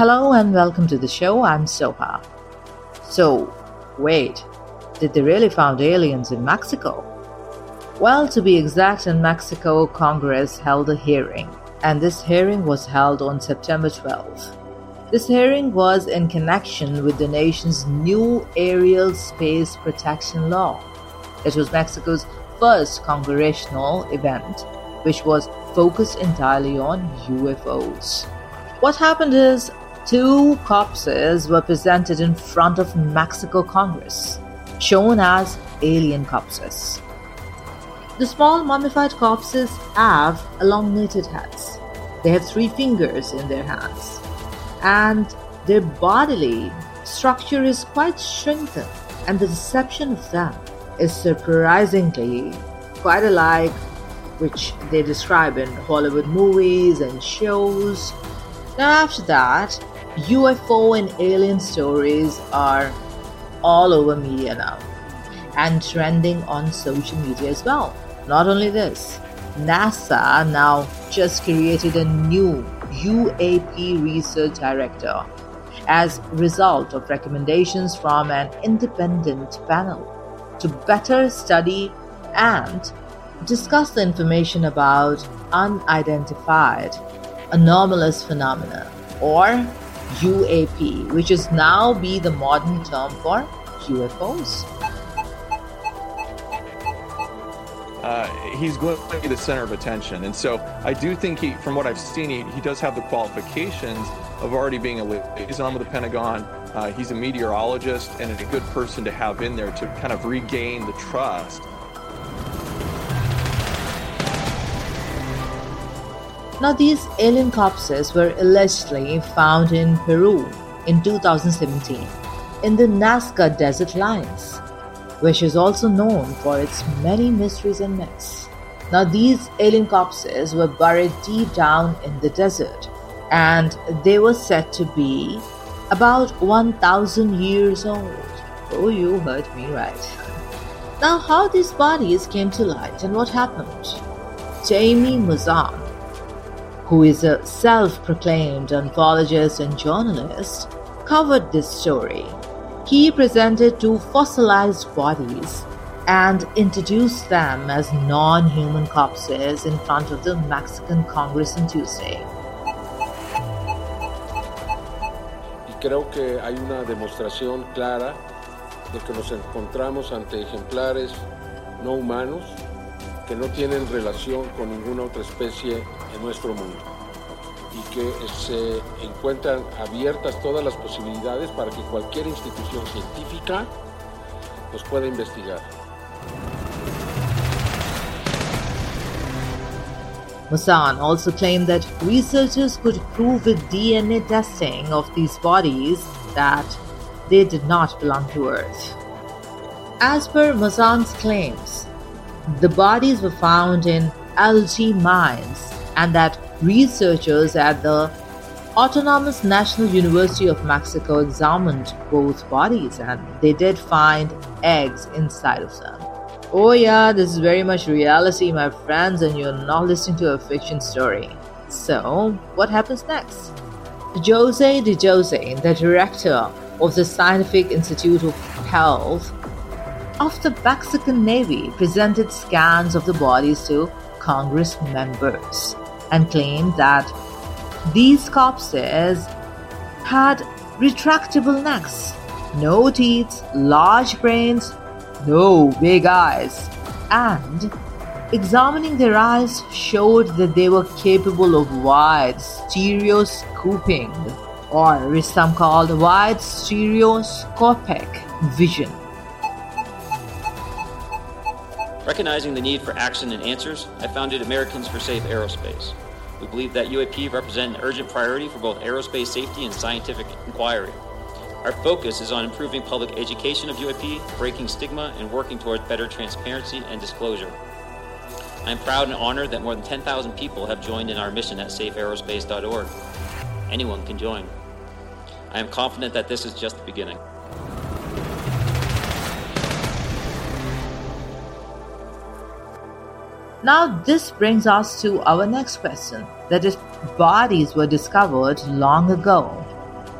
Hello and welcome to the show. I'm Soha. So, wait, did they really found aliens in Mexico? Well, to be exact, in Mexico, Congress held a hearing, and this hearing was held on September 12th. This hearing was in connection with the nation's new aerial space protection law. It was Mexico's first congressional event, which was focused entirely on UFOs. What happened is two corpses were presented in front of Mexico Congress, shown as alien corpses. The small mummified corpses have elongated heads. They have three fingers in their hands, and their bodily structure is quite shrunken, and the deception of them is surprisingly quite alike which they describe in Hollywood movies and shows. Now, after that, UFO and alien stories are all over media now and trending on social media as well. Not only this, NASA now just created a new UAP research director as result of recommendations from an independent panel to better study and discuss the information about unidentified anomalous phenomena or UAP, which is now be the modern term for UFOs. Uh, he's going to be the center of attention. And so I do think he, from what I've seen, he, he does have the qualifications of already being a liaison with the Pentagon. Uh, he's a meteorologist and a good person to have in there to kind of regain the trust Now, these alien corpses were allegedly found in Peru in 2017 in the Nazca Desert Lines, which is also known for its many mysteries and myths. Now, these alien corpses were buried deep down in the desert, and they were said to be about 1,000 years old. Oh, you heard me right. Now, how these bodies came to light and what happened? Jamie Maussan, who is a self proclaimed ontologist and journalist, covered this story. He presented two fossilized bodies and introduced them as non human corpses in front of the Mexican Congress on Tuesday. Creo que hay una demostración clara de que nos encontramos ante ejemplares no humanos que no tienen relación con ninguna otra especie en nuestro mundo y que eh, se encuentran abiertas todas las posibilidades para que cualquier institución científica los pueda investigar. Maussan also claimed that researchers could prove with DNA testing of these bodies that they did not belong to Earth. As per Maussan's claims, the bodies were found in algae mines and that researchers at the Autonomous National University of Mexico examined both bodies and they did find eggs inside of them. Oh, yeah, this is very much reality, my friends, and you're not listening to a fiction story. So, what happens next? Jose de Jesus, the director of the Scientific Institute of Health of the Mexican Navy, presented scans of the bodies to Congress members and claimed that these corpses had retractable necks, no teeth, large brains, no big eyes, and examining their eyes showed that they were capable of wide stereoscoping, or is some called wide stereoscopic vision. Recognizing the need for action and answers, I founded Americans for Safe Aerospace. We believe that UAP represent an urgent priority for both aerospace safety and scientific inquiry. Our focus is on improving public education of UAP, breaking stigma, and working towards better transparency and disclosure. I am proud and honored that more than 10,000 people have joined in our mission at safeaerospace.org. Anyone can join. I am confident that this is just the beginning. Now, this brings us to our next question that if bodies were discovered long ago,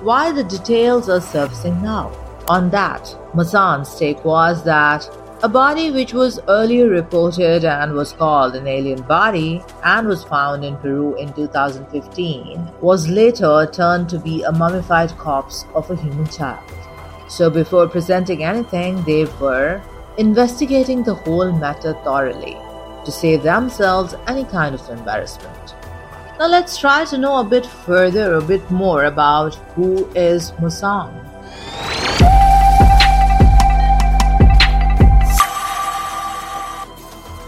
why the details are surfacing now. On that, Maussan's take was that a body which was earlier reported and was called an alien body and was found in Peru in 2015 was later turned to be a mummified corpse of a human child. So before presenting anything, they were investigating the whole matter thoroughly to save themselves any kind of embarrassment. Now let's try to know a bit further, a bit more about who is Maussan.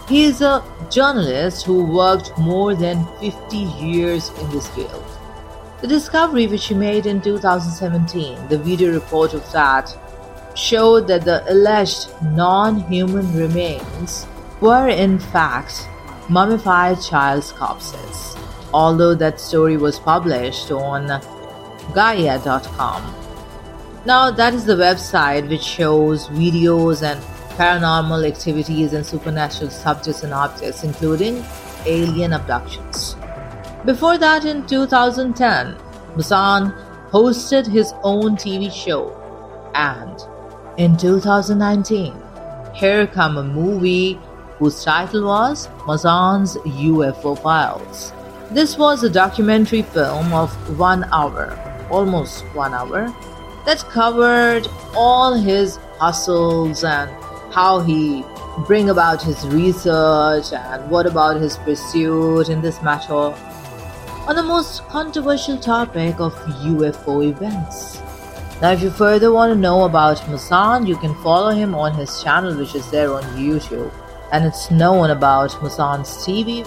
He is a journalist who worked more than 50 years in this field. The discovery which he made in 2017, the video report of that, showed that the alleged non human remains were in fact mummified child's corpses, although that story was published on Gaia.com. Now, that is the website which shows videos and paranormal activities and supernatural subjects and objects, including alien abductions. Before that, in 2010, Maussan hosted his own TV show, and in 2019, here come a movie whose title was Maussan's UFO Files. This was a documentary film of one hour, almost one hour, that covered all his hustles and how he bring about his research and what about his pursuit in this matter on the most controversial topic of UFO events. Now, if you further want to know about Maussan, you can follow him on his channel, which is there on YouTube, and it's known about Maussan's TV,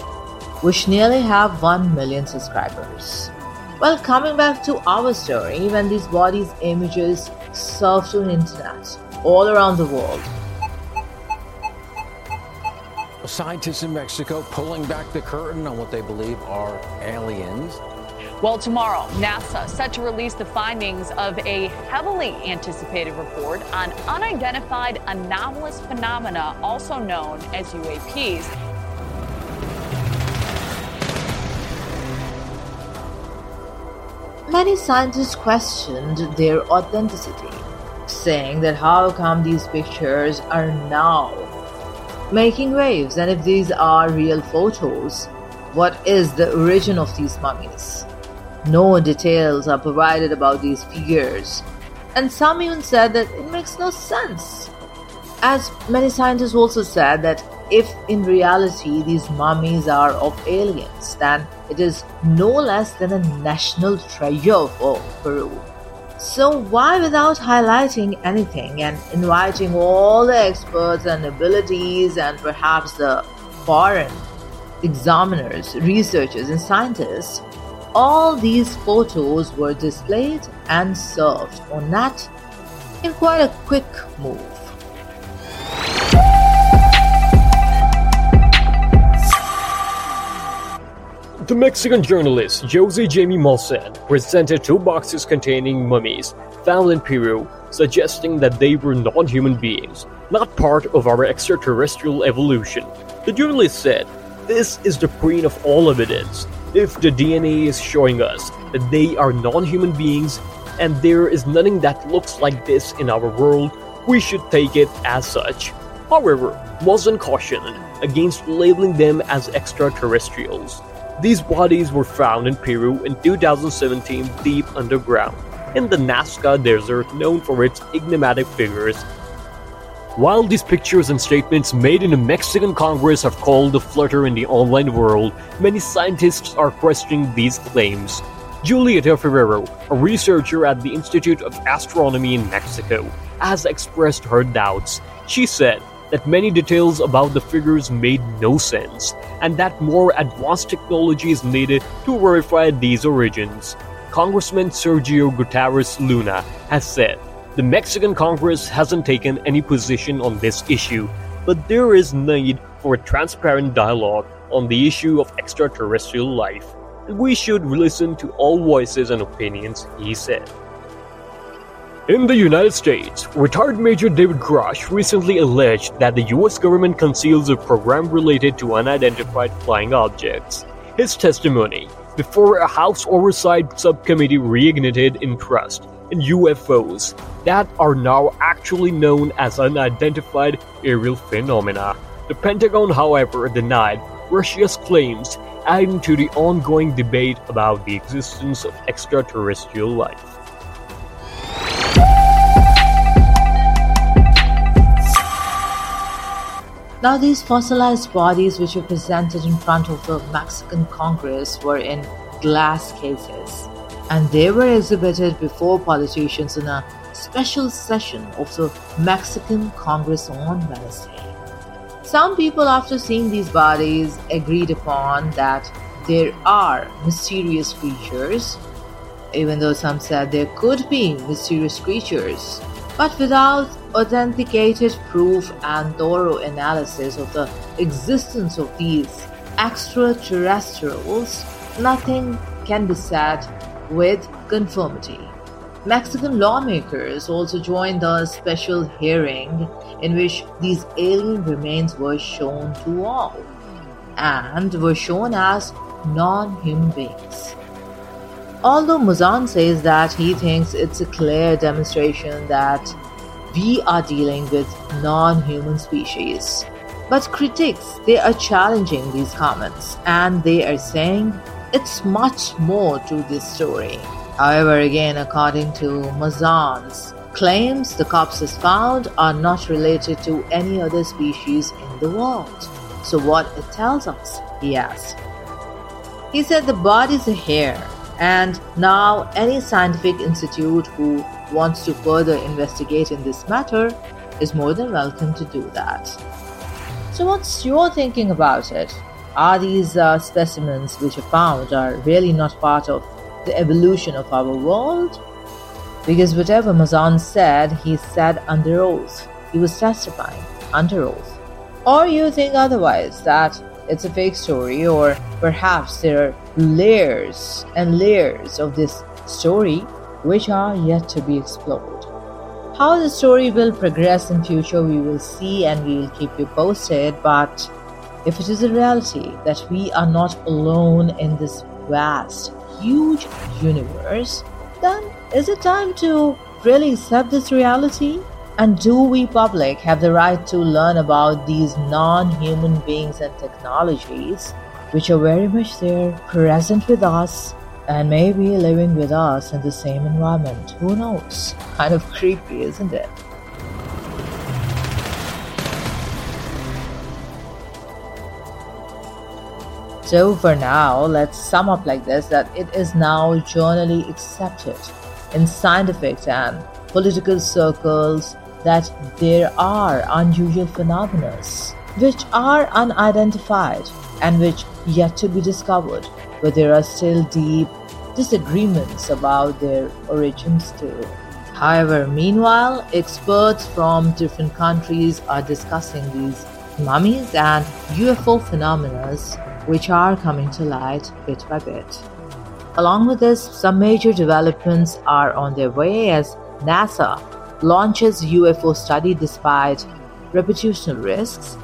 which nearly have 1 million subscribers. Well, coming back to our story, when these bodies' images surfed on internet all around the world, Scientists in Mexico pulling back the curtain on what they believe are aliens. Well, tomorrow, NASA set to release the findings of a heavily anticipated report on unidentified anomalous phenomena, also known as UAPs. Many scientists questioned their authenticity, saying that how come these pictures are now making waves and if these are real photos, what is the origin of these mummies? No details are provided about these figures, and some even said that it makes no sense. As many scientists also said that if in reality these mummies are of aliens, then it is no less than a national treasure for Peru. So, why, without highlighting anything and inviting all the experts and abilities and perhaps the foreign examiners, researchers, and scientists, all these photos were displayed and served on that in quite a quick move. The Mexican journalist Jose Jaime Maussan presented two boxes containing mummies found in Peru, suggesting that they were non human beings, not part of our extraterrestrial evolution. The journalist said, This is the queen of all evidence. If the DNA is showing us that they are non human beings and there is nothing that looks like this in our world, we should take it as such. However, Maussan cautioned against labeling them as extraterrestrials. These bodies were found in Peru in 2017 deep underground, in the Nazca Desert known for its enigmatic figures. While these pictures and statements made in the Mexican Congress have called a flutter in the online world, many scientists are questioning these claims. Julieta Fierro, a researcher at the Institute of Astronomy in Mexico, has expressed her doubts. She said, that many details about the figures made no sense, and that more advanced technology is needed to verify these origins. Congressman Sergio Gutierrez Luna has said, The Mexican Congress hasn't taken any position on this issue, but there is need for a transparent dialogue on the issue of extraterrestrial life, and we should listen to all voices and opinions, he said. In the United States, retired Major David Grusch recently alleged that the US government conceals a program related to unidentified flying objects. His testimony, before a House Oversight Subcommittee reignited interest in UFOs that are now actually known as unidentified aerial phenomena. The Pentagon, however, denied Grusch's claims, adding to the ongoing debate about the existence of extraterrestrial life. Now, these fossilized bodies, which were presented in front of the Mexican Congress, were in glass cases, and they were exhibited before politicians in a special session of the Mexican Congress on Wednesday. Some people, after seeing these bodies, agreed upon that there are mysterious creatures, even though some said there could be mysterious creatures but without authenticated proof and thorough analysis of the existence of these extraterrestrials, nothing can be said with conformity. Mexican lawmakers also joined the special hearing in which these alien remains were shown to all and were shown as non human beings. Although Maussan says that he thinks it's a clear demonstration that we are dealing with non-human species. But critics, they are challenging these comments and they are saying it's much more to this story. However, again, according to Maussan's claims, the corpses found are not related to any other species in the world. So what it tells us, he asked. He said the bodies are here and now, any scientific institute who wants to further investigate in this matter is more than welcome to do that. So, what's your thinking about it? Are these uh, specimens which are found are really not part of the evolution of our world? Because whatever Maussan said, he said under oath. He was testifying under oath. Or you think otherwise, that it's a fake story, or perhaps there are layers and layers of this story which are yet to be explored. How the story will progress in future we will see and we will keep you posted but if it is a reality that we are not alone in this vast huge universe then is it time to really accept this reality and do we public have the right to learn about these non-human beings and technologies which are very much there, present with us, and maybe living with us in the same environment. Who knows? Kind of creepy, isn't it? So, for now, let's sum up like this that it is now generally accepted in scientific and political circles that there are unusual phenomena which are unidentified and which yet to be discovered, but there are still deep disagreements about their origins too. However, meanwhile, experts from different countries are discussing these mummies and UFO phenomena which are coming to light bit by bit. Along with this, some major developments are on their way as NASA launches UFO study despite reputational risks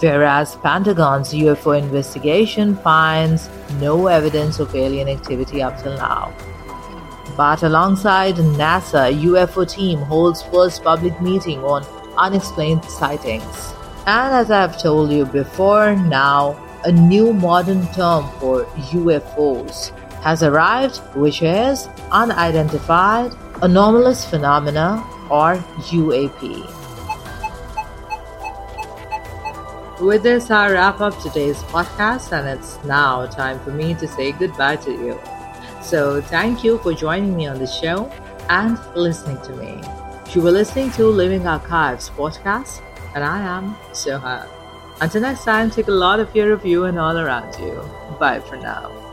whereas Pentagon's UFO investigation finds no evidence of alien activity up till now. But alongside NASA, UFO team holds first public meeting on unexplained sightings. And as I've told you before, now a new modern term for UFOs has arrived, which is unidentified anomalous phenomena or UAP. With this, I wrap up today's podcast, and it's now time for me to say goodbye to you. So, thank you for joining me on the show and listening to me. You were listening to Living Archives podcast, and I am Soha. Until next time, take a lot of your review and all around you. Bye for now.